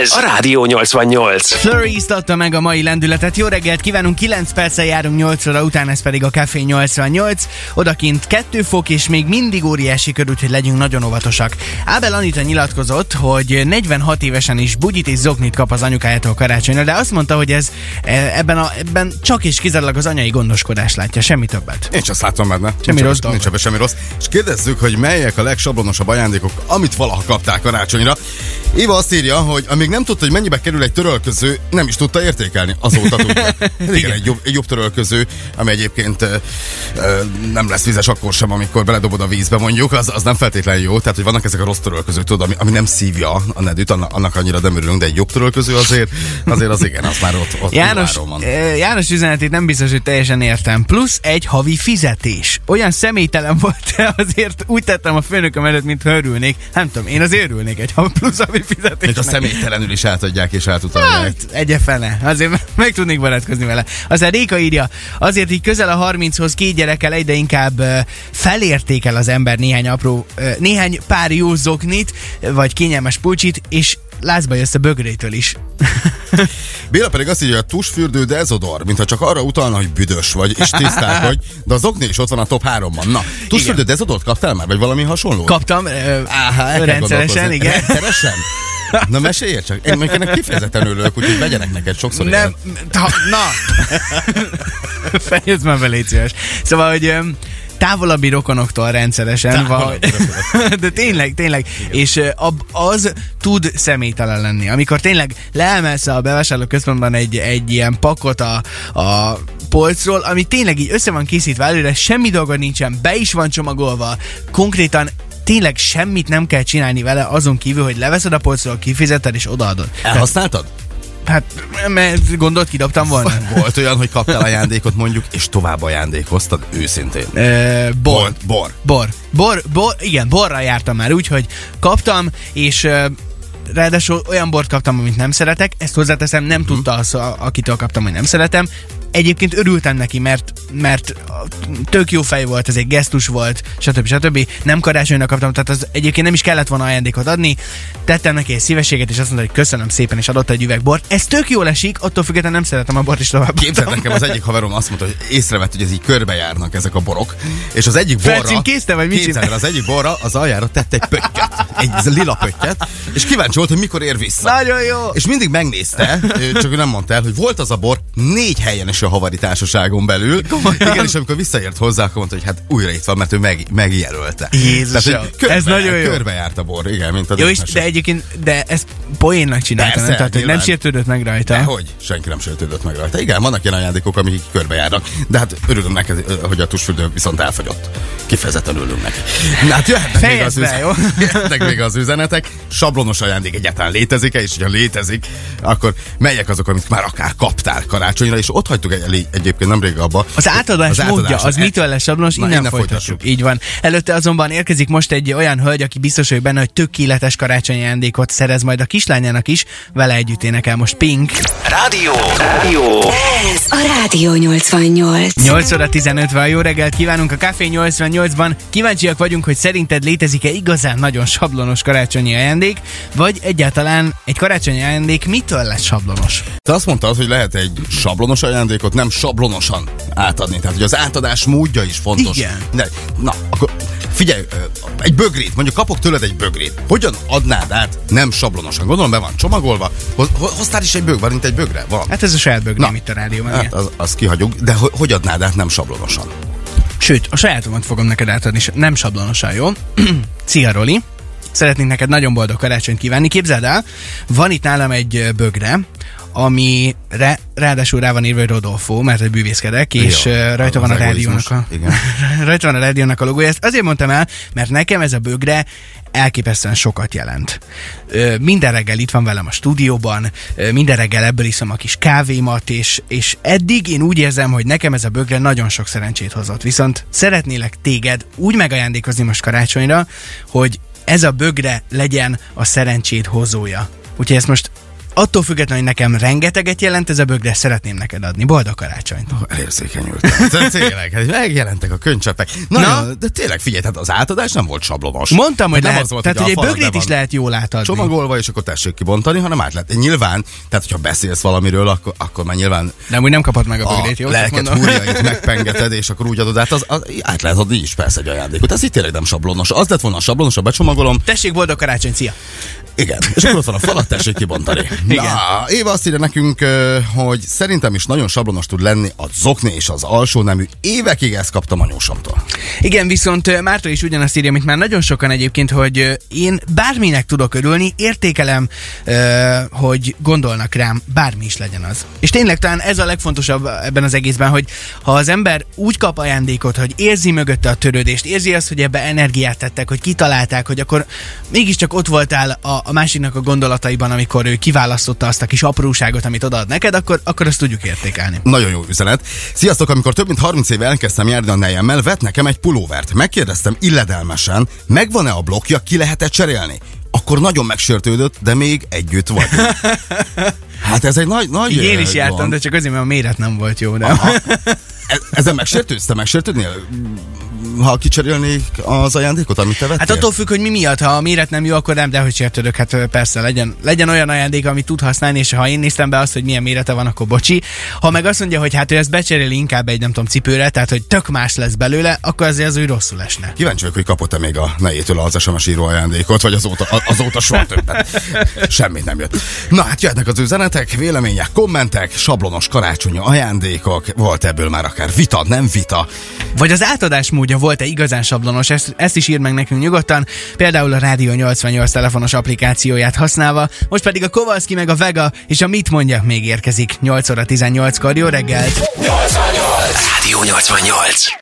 Ez a Rádió 88. Flurry adta meg a mai lendületet. Jó reggelt kívánunk, 9 perccel járunk 8 óra után, ez pedig a Café 88. Odakint 2 fok és még mindig óriási kör, úgyhogy legyünk nagyon óvatosak. Ábel Anita nyilatkozott, hogy 46 évesen is bugyit és zoknit kap az anyukájától karácsonyra, de azt mondta, hogy ez e, ebben, a, ebben csak és kizárólag az anyai gondoskodás látja, semmi többet. Én csak látom benne. Semmi nincs rossz ebbe-. Nincs ebbe semmi rossz. És kérdezzük, hogy melyek a legsablonosabb ajándékok, amit valaha kaptál karácsonyra. Éva azt írja, hogy amíg nem tudta, hogy mennyibe kerül egy törölköző, nem is tudta értékelni. Azóta tudja. Hát Igen, egy jobb, egy jobb törölköző, ami egyébként ö, ö, nem lesz vizes akkor sem, amikor beledobod a vízbe mondjuk, az, az nem feltétlenül jó. Tehát, hogy vannak ezek a rossz törölközők, tudod, ami, ami nem szívja a nedűt, annak, annak annyira nem örülünk, de egy jobb törölköző azért, azért az igen, az már ott, ott János, van. János üzenetét nem biztos, hogy teljesen értem. Plusz egy havi fizetés. Olyan személytelen volt, azért úgy tettem a főnököm előtt, mint örülnék. Nem tudom, én azért örülnék egy havi plusz havi fizetésnek. Még a személytelenül is átadják és átutalják. Hát, egye fene. Azért me- meg tudnék barátkozni vele. Aztán Réka írja, azért így közel a 30-hoz két gyerekkel egyre inkább felértékel az ember néhány apró, néhány pár jó zoknit, vagy kényelmes pulcsit, és lázba jössz a bögrétől is. Béla pedig azt írja, hogy a tusfürdő dezodor, mintha csak arra utalna, hogy büdös vagy, és tiszták vagy, de az okni is ott van a top 3-ban. Na, tusfürdő dezodort kaptál már, vagy valami hasonló? Kaptam uh, Áhá, rendszeresen, igen. Rendszeresen? Na mesélj csak. Én még ennek kifejezetten örülök, úgyhogy vegyenek neked sokszor Nem, ta, na! Fejezd már be, légy szíves. Szóval, hogy távolabbi rokonoktól rendszeresen, Távolabbi de tényleg, tényleg, és ö, ab, az tud személytelen lenni. Amikor tényleg leemelsz a bevásárlóközpontban egy, egy ilyen pakot a, a polcról, ami tényleg így össze van készítve előre, semmi dolga nincsen, be is van csomagolva, konkrétan tényleg semmit nem kell csinálni vele, azon kívül, hogy leveszed a polcról, kifizeted és odaadod. Elhasználtad? Hát, mert gondolt, kidobtam volna. Volt olyan, hogy kaptál ajándékot mondjuk, és tovább ajándékoztad őszintén. Ö, bor. Bor. Bor. Bor. Bor, bor, igen, borral jártam már úgy, hogy kaptam, és ráadásul olyan bort kaptam, amit nem szeretek, ezt hozzáteszem, nem uh-huh. tudta az, akitől kaptam, hogy nem szeretem. Egyébként örültem neki, mert, mert tök jó fej volt, ez egy gesztus volt, stb. stb. Nem karácsonyra kaptam, tehát az egyébként nem is kellett volna ajándékot adni. Tettem neki egy szívességet, és azt mondta, hogy köszönöm szépen, és adott egy üveg bort. Ez tök jól esik, attól függetlenül nem szeretem a bort, és tovább. Képzeld nekem, az egyik haverom azt mondta, hogy észrevett, hogy ez így körbejárnak ezek a borok, és az egyik borra... Felcímkézte, vagy mit Képzeld el, az egyik borra az aljára tett egy pöttyet, egy lila pöttyet, és kíváncsi volt, hogy mikor ér vissza. Nagyon jó! És mindig megnézte, csak ő nem mondta el, hogy volt az a bor négy helyen is a havari társaságon belül. Igen, és amikor visszaért hozzá, akkor mondta, hogy hát újra itt van, mert ő meg, megjelölte. Jézusom, Tehát, hogy körbe, ez nagyon jó. Körbe járt a bor, igen, mint a Jó, és, de egyébként, de ezt poénnak csinálta, Persze, nem? Tehát, hogy nem sértődött meg rajta. De hogy? Senki nem sértődött meg rajta. Igen, vannak ilyen ajándékok, amik körbejárnak. De hát örülünk neked, hogy a tusfürdő viszont elfogyott. Kifejezetten örülünk neki. Na hát jöhetnek még, az be, jó? jöhetnek még az üzenetek. Sablonos ajándék egyáltalán létezik-e, és ha létezik, akkor melyek azok, amit már akár kaptál karácsonyra, és ott hagytuk egy, egyébként nemrég abba. Az átadás, Az módja, átadás. az mitől lesz sablonos, innen, innen folytassuk. folytassuk. Így van. Előtte azonban érkezik most egy olyan hölgy, aki biztos vagyok benne, hogy tökéletes karácsonyi ajándékot szerez majd a kislányának is, vele együtt énekel most Pink. Rádió. Rádió. Ez a Rádió 88. 8 óra 15 van, jó reggelt kívánunk a Café 88-ban. Kíváncsiak vagyunk, hogy szerinted létezik-e igazán nagyon sablonos karácsonyi ajándék, vagy egyáltalán egy karácsonyi ajándék mitől lesz sablonos? Te azt mondtad, hogy lehet egy sablonos ajándékot nem sablonosan átadni. Tehát, hogy az átadás módja is fontos. Igen. Ne, na, akkor figyelj, egy bögrét, mondjuk kapok tőled egy bögrét. Hogyan adnád át nem sablonosan? Gondolom be van csomagolva. Hoz- ho- Hoztál is egy bög, van itt egy bögre? Van. Hát ez a saját bögrém itt a rádióban. Hát az, azt kihagyjuk, de ho- hogy adnád át nem sablonosan? Sőt, a sajátomat fogom neked átadni, nem sablonosan, jó? Szia, Roli! Szeretnénk neked nagyon boldog karácsonyt kívánni. Képzeld el, van itt nálam egy bögre, amire ráadásul rá van írva, hogy Rodolfo, mert hogy bűvészkedek, és Jó, rajta van a rádiónak a, igen. rajta van a rádiónak a logója. Ezt azért mondtam el, mert nekem ez a bögre elképesztően sokat jelent. Ö, minden reggel itt van velem a stúdióban, ö, minden reggel ebből iszom a kis kávémat, és, és eddig én úgy érzem, hogy nekem ez a bögre nagyon sok szerencsét hozott. Viszont szeretnélek téged úgy megajándékozni most karácsonyra, hogy ez a bögre legyen a szerencsét hozója. Úgyhogy ezt most attól függetlenül, hogy nekem rengeteget jelent ez a bög, de szeretném neked adni. Boldog karácsonyt! Elérzékenyültem. Tehát Tényleg, hát megjelentek a könycsepek. Na, Na? de tényleg figyelj, tehát az átadás nem volt sablonos. Mondtam, hogy Tehát lehet, volt, tehát hogy a egy bögrét is lehet jól átadni. csomagolva, és akkor tessék kibontani, hanem át lehet. Nyilván, tehát hogyha beszélsz valamiről, akkor, akkor már nyilván De amúgy nem kapod meg a a bögrét, jó? Csak lelket húrjait megpengeted, és akkor úgy adod át, az, az, át lehet adni is persze egy ajándékot. Ez itt tényleg nem sablonos. Az lett volna a sablonos, a becsomagolom, Tessék, boldog karácsony, szia! igen. És akkor ott van a falat, tessék kibontani. Igen. Na, Éva azt írja nekünk, hogy szerintem is nagyon sablonos tud lenni a zokni és az alsó nemű. Évekig ezt kaptam anyósomtól. Igen, viszont Márta is ugyanazt írja, mint már nagyon sokan egyébként, hogy én bárminek tudok örülni, értékelem, hogy gondolnak rám, bármi is legyen az. És tényleg talán ez a legfontosabb ebben az egészben, hogy ha az ember úgy kap ajándékot, hogy érzi mögötte a törődést, érzi azt, hogy ebbe energiát tettek, hogy kitalálták, hogy akkor mégiscsak ott voltál a, a másiknak a gondolataiban, amikor ő kiválasztotta azt a kis apróságot, amit odaad neked, akkor, akkor azt tudjuk értékelni. Nagyon jó üzenet. Sziasztok, amikor több mint 30 éve elkezdtem járni a nejemmel, vett nekem egy pulóvert. Megkérdeztem illedelmesen, megvan-e a blokja, ki lehet-e cserélni? Akkor nagyon megsértődött, de még együtt vagyunk. Hát ez egy nagy, nagy Így én is jártam, gond. de csak azért, mert a méret nem volt jó. De... Aha. E- Ezen megsértődsz? Te megsértődnél? Ha kicserélnék az ajándékot, amit te vettél? Hát attól függ, hogy mi miatt, ha a méret nem jó, akkor nem, de hogy sértődök, hát persze legyen, legyen olyan ajándék, amit tud használni, és ha én néztem be azt, hogy milyen mérete van, akkor bocsi. Ha meg azt mondja, hogy hát ő ezt becseréli inkább egy nem tudom cipőre, tehát hogy tök más lesz belőle, akkor azért az ő rosszul esne. Kíváncsi vagyok, hogy kapott-e még a nejétől az SMS író ajándékot, vagy azóta, azóta soha többet. Semmit nem jött. Na hát jöhetnek az üzenetek, vélemények, kommentek, sablonos karácsonyi ajándékok, volt ebből már akár vita, nem vita. Vagy az átadás módja volt-e igazán sablonos, ezt, ezt is ír meg nekünk nyugodtan, például a Rádió 88 telefonos applikációját használva, most pedig a Kovalszki meg a Vega és a Mit mondjak még érkezik 8 óra 18-kor, jó reggelt! Rádió 88.